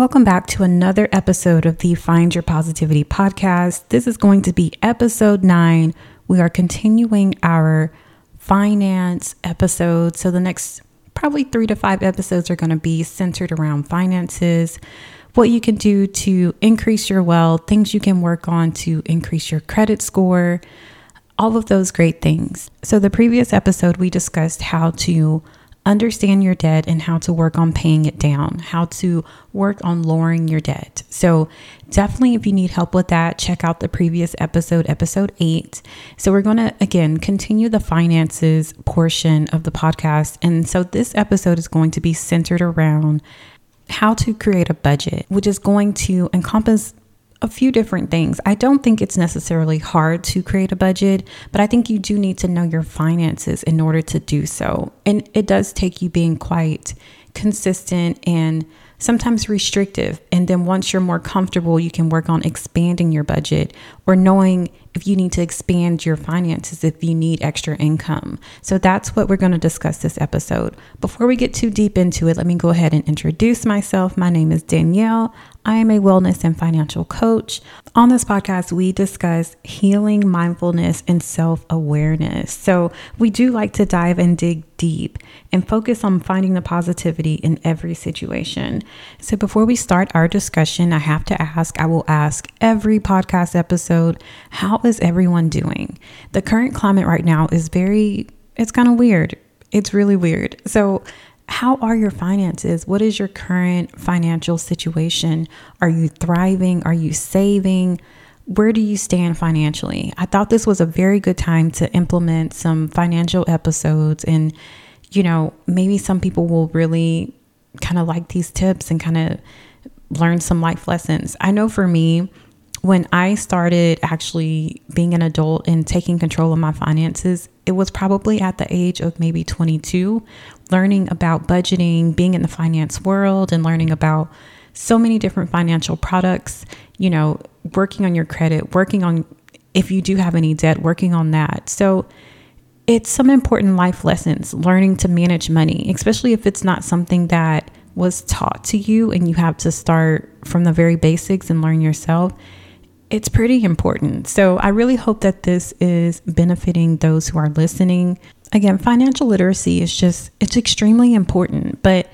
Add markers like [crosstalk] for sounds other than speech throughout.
Welcome back to another episode of the Find Your Positivity podcast. This is going to be episode nine. We are continuing our finance episode. So, the next probably three to five episodes are going to be centered around finances, what you can do to increase your wealth, things you can work on to increase your credit score, all of those great things. So, the previous episode, we discussed how to understand your debt and how to work on paying it down, how to work on lowering your debt. So, definitely, if you need help with that, check out the previous episode, episode eight. So, we're going to again continue the finances portion of the podcast. And so, this episode is going to be centered around how to create a budget, which is going to encompass a few different things. I don't think it's necessarily hard to create a budget, but I think you do need to know your finances in order to do so. And it does take you being quite consistent and sometimes restrictive. And then once you're more comfortable, you can work on expanding your budget or knowing if you need to expand your finances, if you need extra income. So that's what we're going to discuss this episode. Before we get too deep into it, let me go ahead and introduce myself. My name is Danyell. I am a wellness and financial coach. On this podcast, we discuss healing, mindfulness, and self awareness. So, we do like to dive and dig deep and focus on finding the positivity in every situation. So, before we start our discussion, I have to ask I will ask every podcast episode how is everyone doing? The current climate right now is very, it's kind of weird. It's really weird. So, how are your finances? What is your current financial situation? Are you thriving? Are you saving? Where do you stand financially? I thought this was a very good time to implement some financial episodes. And, you know, maybe some people will really kind of like these tips and kind of learn some life lessons. I know for me, when I started actually being an adult and taking control of my finances, it was probably at the age of maybe 22, learning about budgeting, being in the finance world, and learning about so many different financial products, you know, working on your credit, working on if you do have any debt, working on that. So, it's some important life lessons learning to manage money, especially if it's not something that was taught to you and you have to start from the very basics and learn yourself it's pretty important. So I really hope that this is benefiting those who are listening. Again, financial literacy is just, it's extremely important. But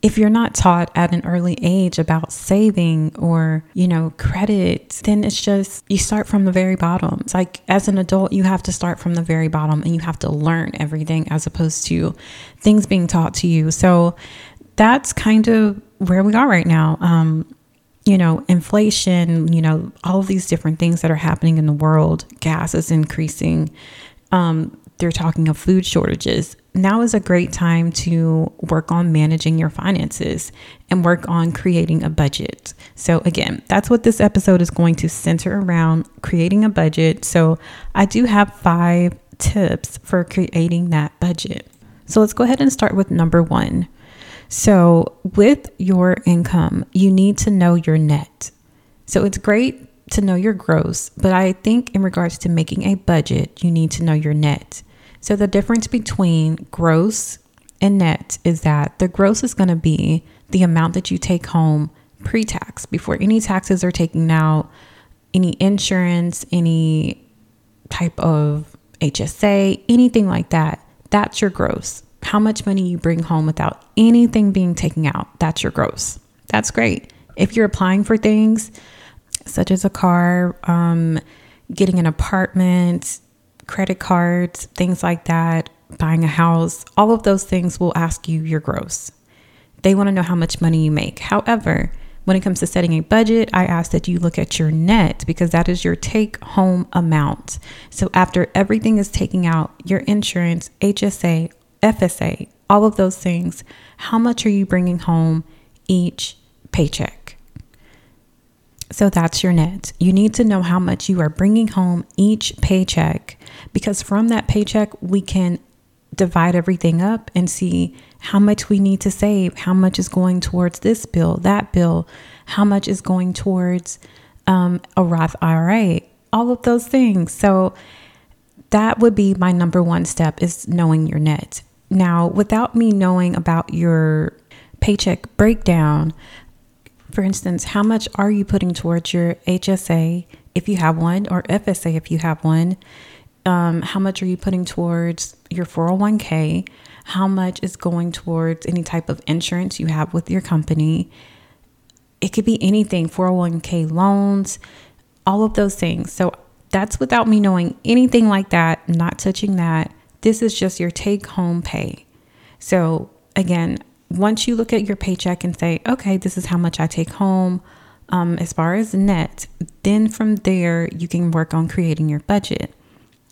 if you're not taught at an early age about saving or, you know, credit, then it's just you start from the very bottom. It's like as an adult, you have to start from the very bottom and you have to learn everything as opposed to things being taught to you. So that's kind of where we are right now. Um, you know, inflation, you know, all of these different things that are happening in the world, gas is increasing. Um, they're talking of food shortages. Now is a great time to work on managing your finances and work on creating a budget. So, again, that's what this episode is going to center around creating a budget. So, I do have five tips for creating that budget. So, let's go ahead and start with number one so, with your income, you need to know your net. So, it's great to know your gross, but I think in regards to making a budget, you need to know your net. So, the difference between gross and net is that the gross is going to be the amount that you take home pre tax before any taxes are taken out, any insurance, any type of HSA, anything like that. That's your gross how much money you bring home without anything being taken out. That's your gross. That's great. If you're applying for things such as a car, um, getting an apartment, credit cards, things like that, buying a house, all of those things will ask you your gross. They want to know how much money you make. However, when it comes to setting a budget, I ask that you look at your net because that is your take home amount. So after everything is taken out, your insurance, HSA, FSA, all of those things, how much are you bringing home each paycheck? So that's your net. You need to know how much you are bringing home each paycheck because from that paycheck, we can divide everything up and see how much we need to save, how much is going towards this bill, that bill, how much is going towards um, a Roth IRA, all of those things. So that would be my number one step is knowing your net. Now, without me knowing about your paycheck breakdown, For instance, how much are you putting towards your HSA if you have one, or FSA if you have one? Um, how much are you putting towards your 401k? How much is going towards any type of insurance you have with your company? It could be anything 401k loans, all of those things. So that's without me knowing anything like that, not touching that. This is just your take home pay. So, again, once you look at your paycheck and say, okay, this is how much I take home um, as far as net, then from there, you can work on creating your budget.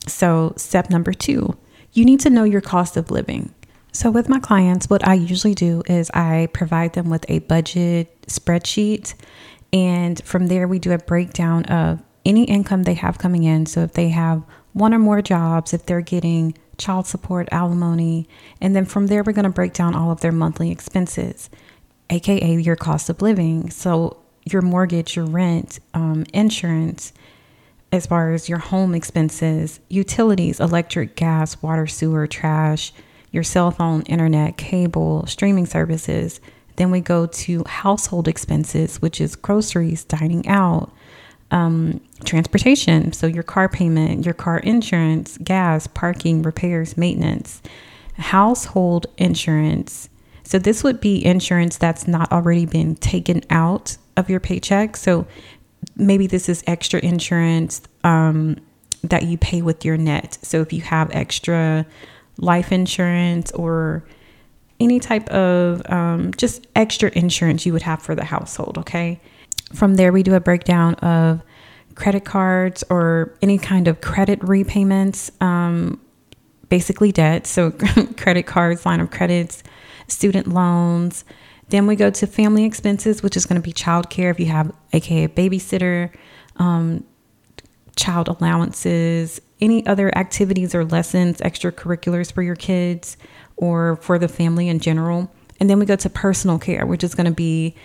So, step number two, you need to know your cost of living. So, with my clients, what I usually do is I provide them with a budget spreadsheet. And from there, we do a breakdown of any income they have coming in. So, if they have one or more jobs, if they're getting child support, alimony, and then from there, we're going to break down all of their monthly expenses, aka your cost of living. So, your mortgage, your rent, um, insurance, as far as your home expenses, utilities, electric, gas, water, sewer, trash, your cell phone, internet, cable, streaming services. Then we go to household expenses, which is groceries, dining out, um, transportation. So your car payment, your car insurance, gas, parking, repairs, maintenance, household insurance. So this would be insurance that's not already been taken out of your paycheck. So maybe this is extra insurance um, that you pay with your net. So if you have extra life insurance or any type of um, just extra insurance you would have for the household, okay? From there, we do a breakdown of credit cards or any kind of credit repayments, um, basically debt. So, [laughs] credit cards, line of credits, student loans. Then we go to family expenses, which is going to be childcare if you have, aka babysitter, um, child allowances, any other activities or lessons, extracurriculars for your kids or for the family in general. And then we go to personal care, which is going to be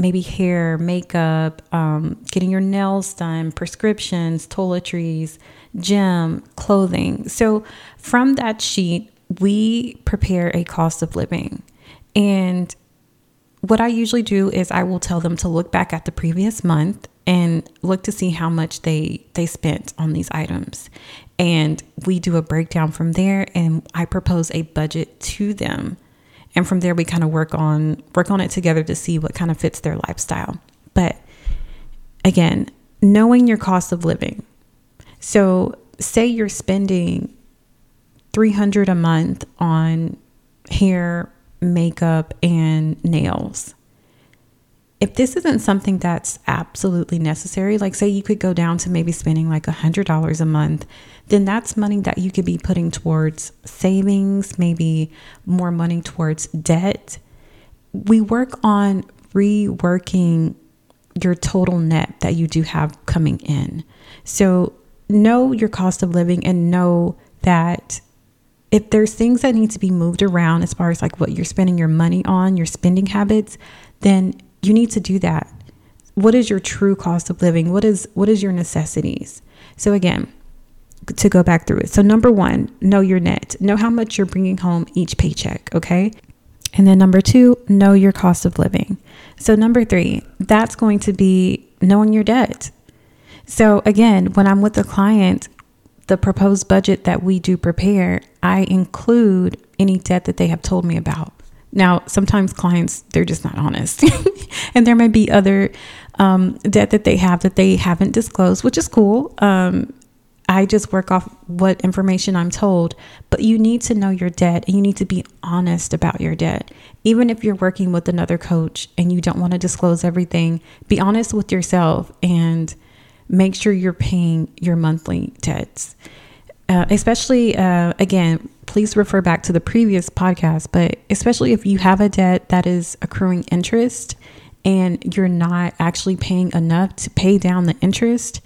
maybe hair, makeup, um, getting your nails done, prescriptions, toiletries, gym, clothing. So from that sheet, we prepare a cost of living. And what I usually do is I will tell them to look back at the previous month and look to see how much they they spent on these items. And we do a breakdown from there and I propose a budget to them. And from there we kind of work on work on it together to see what kind of fits their lifestyle. But again, knowing your cost of living. So say you're spending 300 a month on hair, makeup, and nails. If this isn't something that's absolutely necessary, like say you could go down to maybe spending like a $100 a month, then that's money that you could be putting towards savings, maybe more money towards debt. We work on reworking your total net that you do have coming in. So know your cost of living and know that if there's things that need to be moved around as far as like what you're spending your money on, your spending habits, then you need to do that. What is your true cost of living? What is what is your necessities? So again, to go back through it. So number 1, know your net. Know how much you're bringing home each paycheck, okay? And then number 2, know your cost of living. So number 3, that's going to be knowing your debt. So again, when I'm with a client, the proposed budget that we do prepare, I include any debt that they have told me about. Now, sometimes clients, they're just not honest. [laughs] and there may be other um, debt that they have that they haven't disclosed, which is cool. Um, I just work off what information I'm told, but you need to know your debt and you need to be honest about your debt. Even if you're working with another coach and you don't want to disclose everything, be honest with yourself and make sure you're paying your monthly debts. Uh, especially, uh, again, please refer back to the previous podcast, but especially if you have a debt that is accruing interest and you're not actually paying enough to pay down the interest,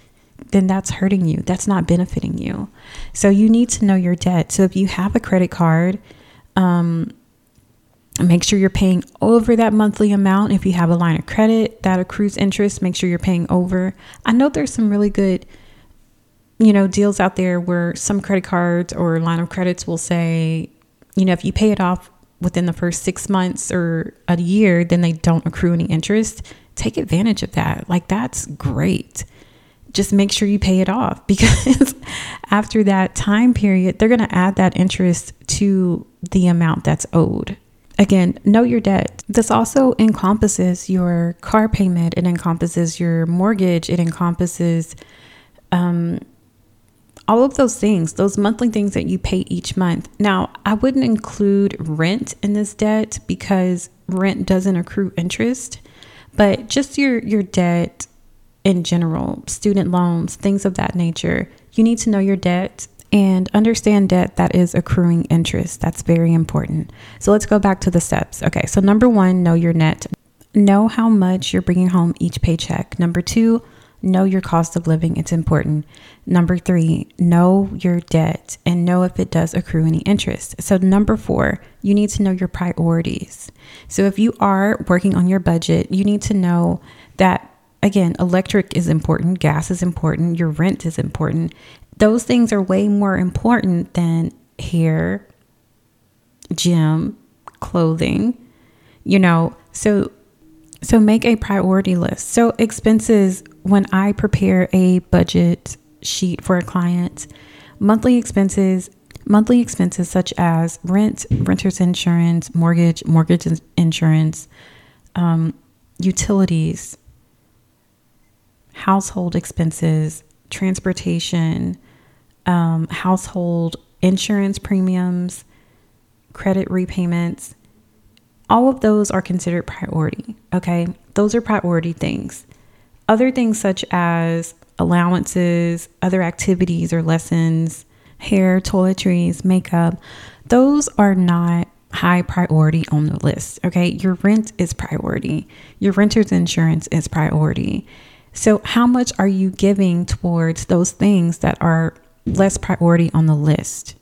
then that's hurting you. That's not benefiting you. So you need to know your debt. So if you have a credit card, um, make sure you're paying over that monthly amount. If you have a line of credit that accrues interest, make sure you're paying over. I know there's some really good, you know, deals out there where some credit cards or line of credits will say, you know, if you pay it off within the first six months or a year, then they don't accrue any interest. take advantage of that. Like, that's great. Just make sure you pay it off [laughs] because after that time period, they're going to add that interest to the amount that's owed. Again, know your debt. This also encompasses your car payment, it encompasses your mortgage, it encompasses um, all of those things, those monthly things that you pay each month. Now, I wouldn't include rent in this debt because rent doesn't accrue interest, but just your your debt in general, student loans, things of that nature. You need to know your debt and understand debt that is accruing interest. That's very important. So let's go back to the steps. Okay, so number one, know your net. Know how much you're bringing home each paycheck. Number two, know your cost of living. It's important. Number three, know your debt and know if it does accrue any interest. So, number four, you need to know your priorities. So, if you are working on your budget, you need to know that again, electric is important, gas is important, your rent is important, those things are way more important than hair, gym, clothing, you know. So so make a priority list. So expenses when I prepare a budget sheet for a client, monthly expenses monthly expenses such as rent, renter's insurance, mortgage, mortgage insurance, um, utilities, household expenses, transportation, um, household insurance premiums, credit repayments, all of those are considered priority. Okay. Those are priority things. Other things such as allowances, other activities or lessons, hair, toiletries, makeup, those are not high priority on the list. Okay. Your rent is priority, your renter's insurance is priority. So, how much are you giving towards those things that are less priority on the list.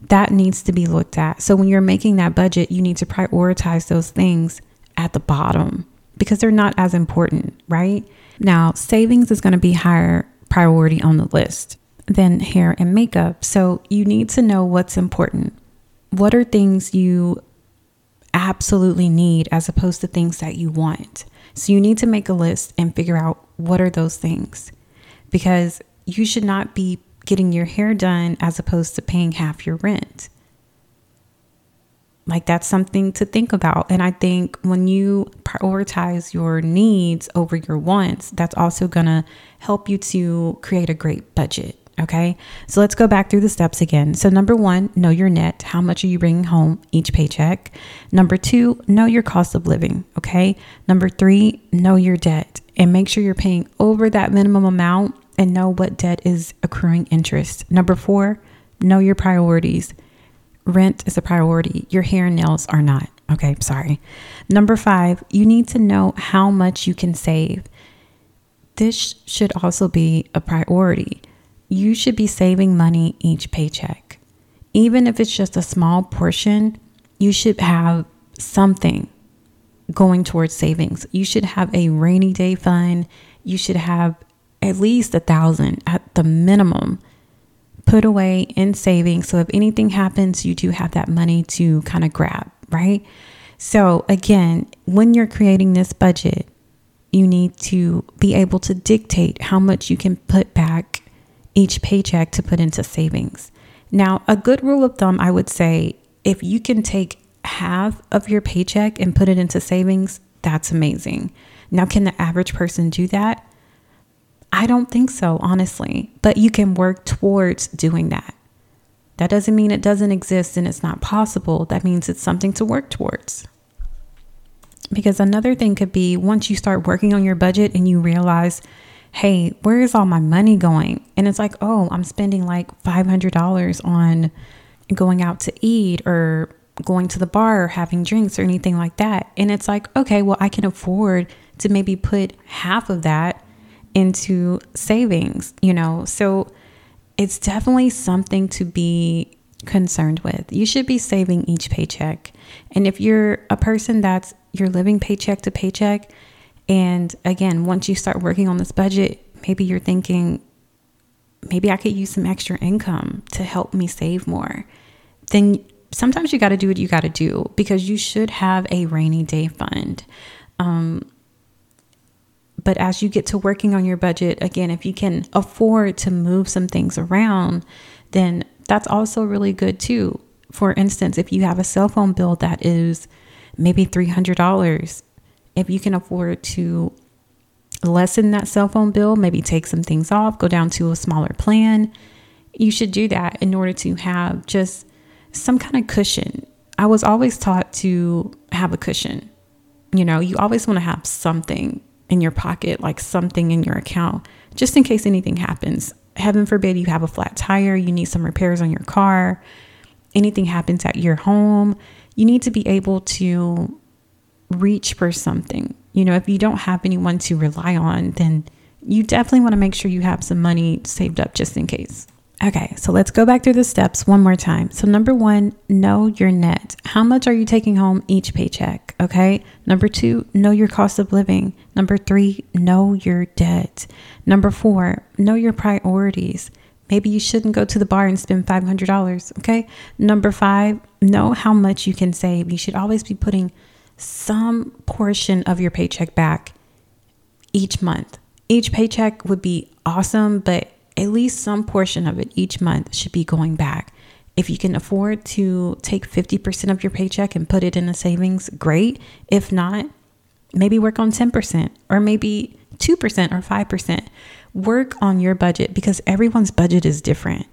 That needs to be looked at. So when you're making that budget, you need to prioritize those things at the bottom because they're not as important, right? Now, savings is going to be higher priority on the list than hair and makeup. So you need to know what's important. What are things you absolutely need as opposed to things that you want? So you need to make a list and figure out what are those things because you should not be getting your hair done as opposed to paying half your rent. Like, that's something to think about. And I think when you prioritize your needs over your wants, that's also going to help you to create a great budget. Okay. So let's go back through the steps again. So, number one, know your net. How much are you bringing home each paycheck? Number two, know your cost of living. Okay. Number three, know your debt and make sure you're paying over that minimum amount and know what debt is accruing interest. Number four, know your priorities. Rent is a priority, your hair and nails are not. Okay, sorry. Number five, you need to know how much you can save. This should also be a priority. You should be saving money each paycheck. Even if it's just a small portion, you should have something going towards savings. You should have a rainy day fund. You should have at least a thousand at the minimum put away in savings. So if anything happens, you do have that money to kind of grab, right? So again, when you're creating this budget, you need to be able to dictate how much you can put back each paycheck to put into savings. Now, a good rule of thumb, I would say, if you can take half of your paycheck and put it into savings, that's amazing. Now, can the average person do that? I don't think so, honestly, but you can work towards doing that. That doesn't mean it doesn't exist and it's not possible. That means it's something to work towards. Because another thing could be once you start working on your budget and you realize, hey, where is all my money going? And it's like, oh, I'm spending like $500 on going out to eat or going to the bar or having drinks or anything like that. And it's like, okay, well, I can afford to maybe put half of that into savings, you know. So it's definitely something to be concerned with. You should be saving each paycheck. And if you're a person that's you're living paycheck to paycheck and again, once you start working on this budget, maybe you're thinking maybe I could use some extra income to help me save more. Then sometimes you got to do what you got to do because you should have a rainy day fund. Um, But as you get to working on your budget, again, if you can afford to move some things around, then that's also really good too. For instance, if you have a cell phone bill that is maybe $300, if you can afford to lessen that cell phone bill, maybe take some things off, go down to a smaller plan, you should do that in order to have just some kind of cushion. I was always taught to have a cushion. You know, you always want to have something in your pocket, like something in your account, just in case anything happens. Heaven forbid you have a flat tire, you need some repairs on your car, anything happens at your home, you need to be able to reach for something. You know, if you don't have anyone to rely on, then you definitely want to make sure you have some money saved up just in case. Okay, so let's go back through the steps one more time. So, number one, know your net. How much are you taking home each paycheck? Okay. Number two, know your cost of living. Number three, know your debt. Number four, know your priorities. Maybe you shouldn't go to the bar and spend $500. Okay. Number five, know how much you can save. You should always be putting some portion of your paycheck back each month. Each paycheck would be awesome, but at least some portion of it each month should be going back. If you can afford to take 50% of your paycheck and put it in a savings, great. If not, maybe work on 10% or maybe 2% or 5%. Work on your budget because everyone's budget is different.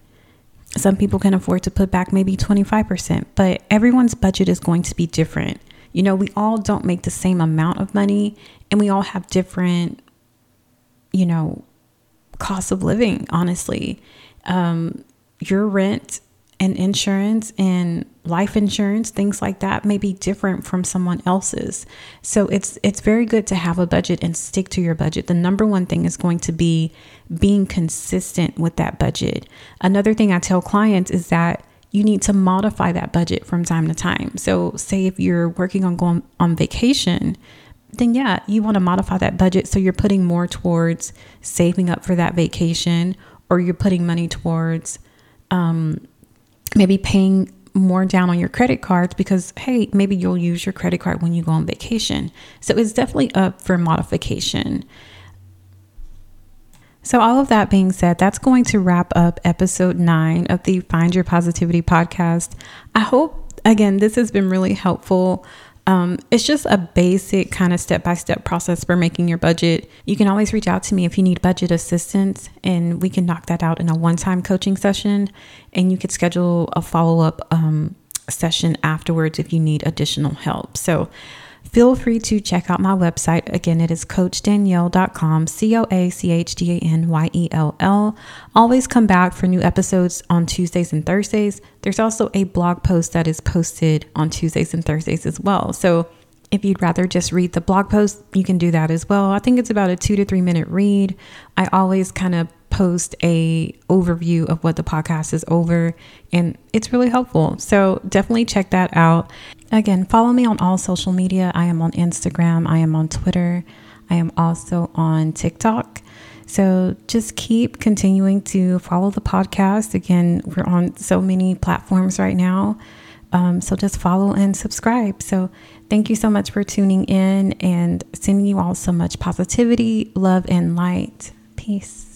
Some people can afford to put back maybe 25%, but everyone's budget is going to be different. You know, we all don't make the same amount of money and we all have different, you know, cost of living, honestly. Um, your rent and insurance and life insurance things like that may be different from someone else's. So it's it's very good to have a budget and stick to your budget. The number one thing is going to be being consistent with that budget. Another thing i tell clients is that you need to modify that budget from time to time. So say if you're working on going on vacation then yeah, you want to modify that budget so you're putting more towards saving up for that vacation or you're putting money towards um, maybe paying more down on your credit cards because hey, maybe you'll use your credit card when you go on vacation. So it's definitely up for modification. So, all of that being said, that's going to wrap up episode nine of the Find Your Positivity podcast. I hope, again, this has been really helpful. Um, it's just a basic kind of step by step process for making your budget. You can always reach out to me if you need budget assistance, and we can knock that out in a one time coaching session. And you could schedule a follow up um, session afterwards if you need additional help. So, feel free to check out my website. Again, it is coachdanyell.com, C O A C H D A N Y E L L. Always come back for new episodes on Tuesdays and Thursdays. There's also a blog post that is posted on Tuesdays and Thursdays as well. So if you'd rather just read the blog post, you can do that as well. I think it's about a two to three minute read. I always kind of post a overview of what the podcast is over and it's really helpful. So definitely check that out. Again, follow me on all social media. I am on Instagram, I am on Twitter, I am also on TikTok. So just keep continuing to follow the podcast. Again, we're on so many platforms right now. Um, so just follow and subscribe. So thank you so much for tuning in and sending you all so much positivity, love, and light. Peace.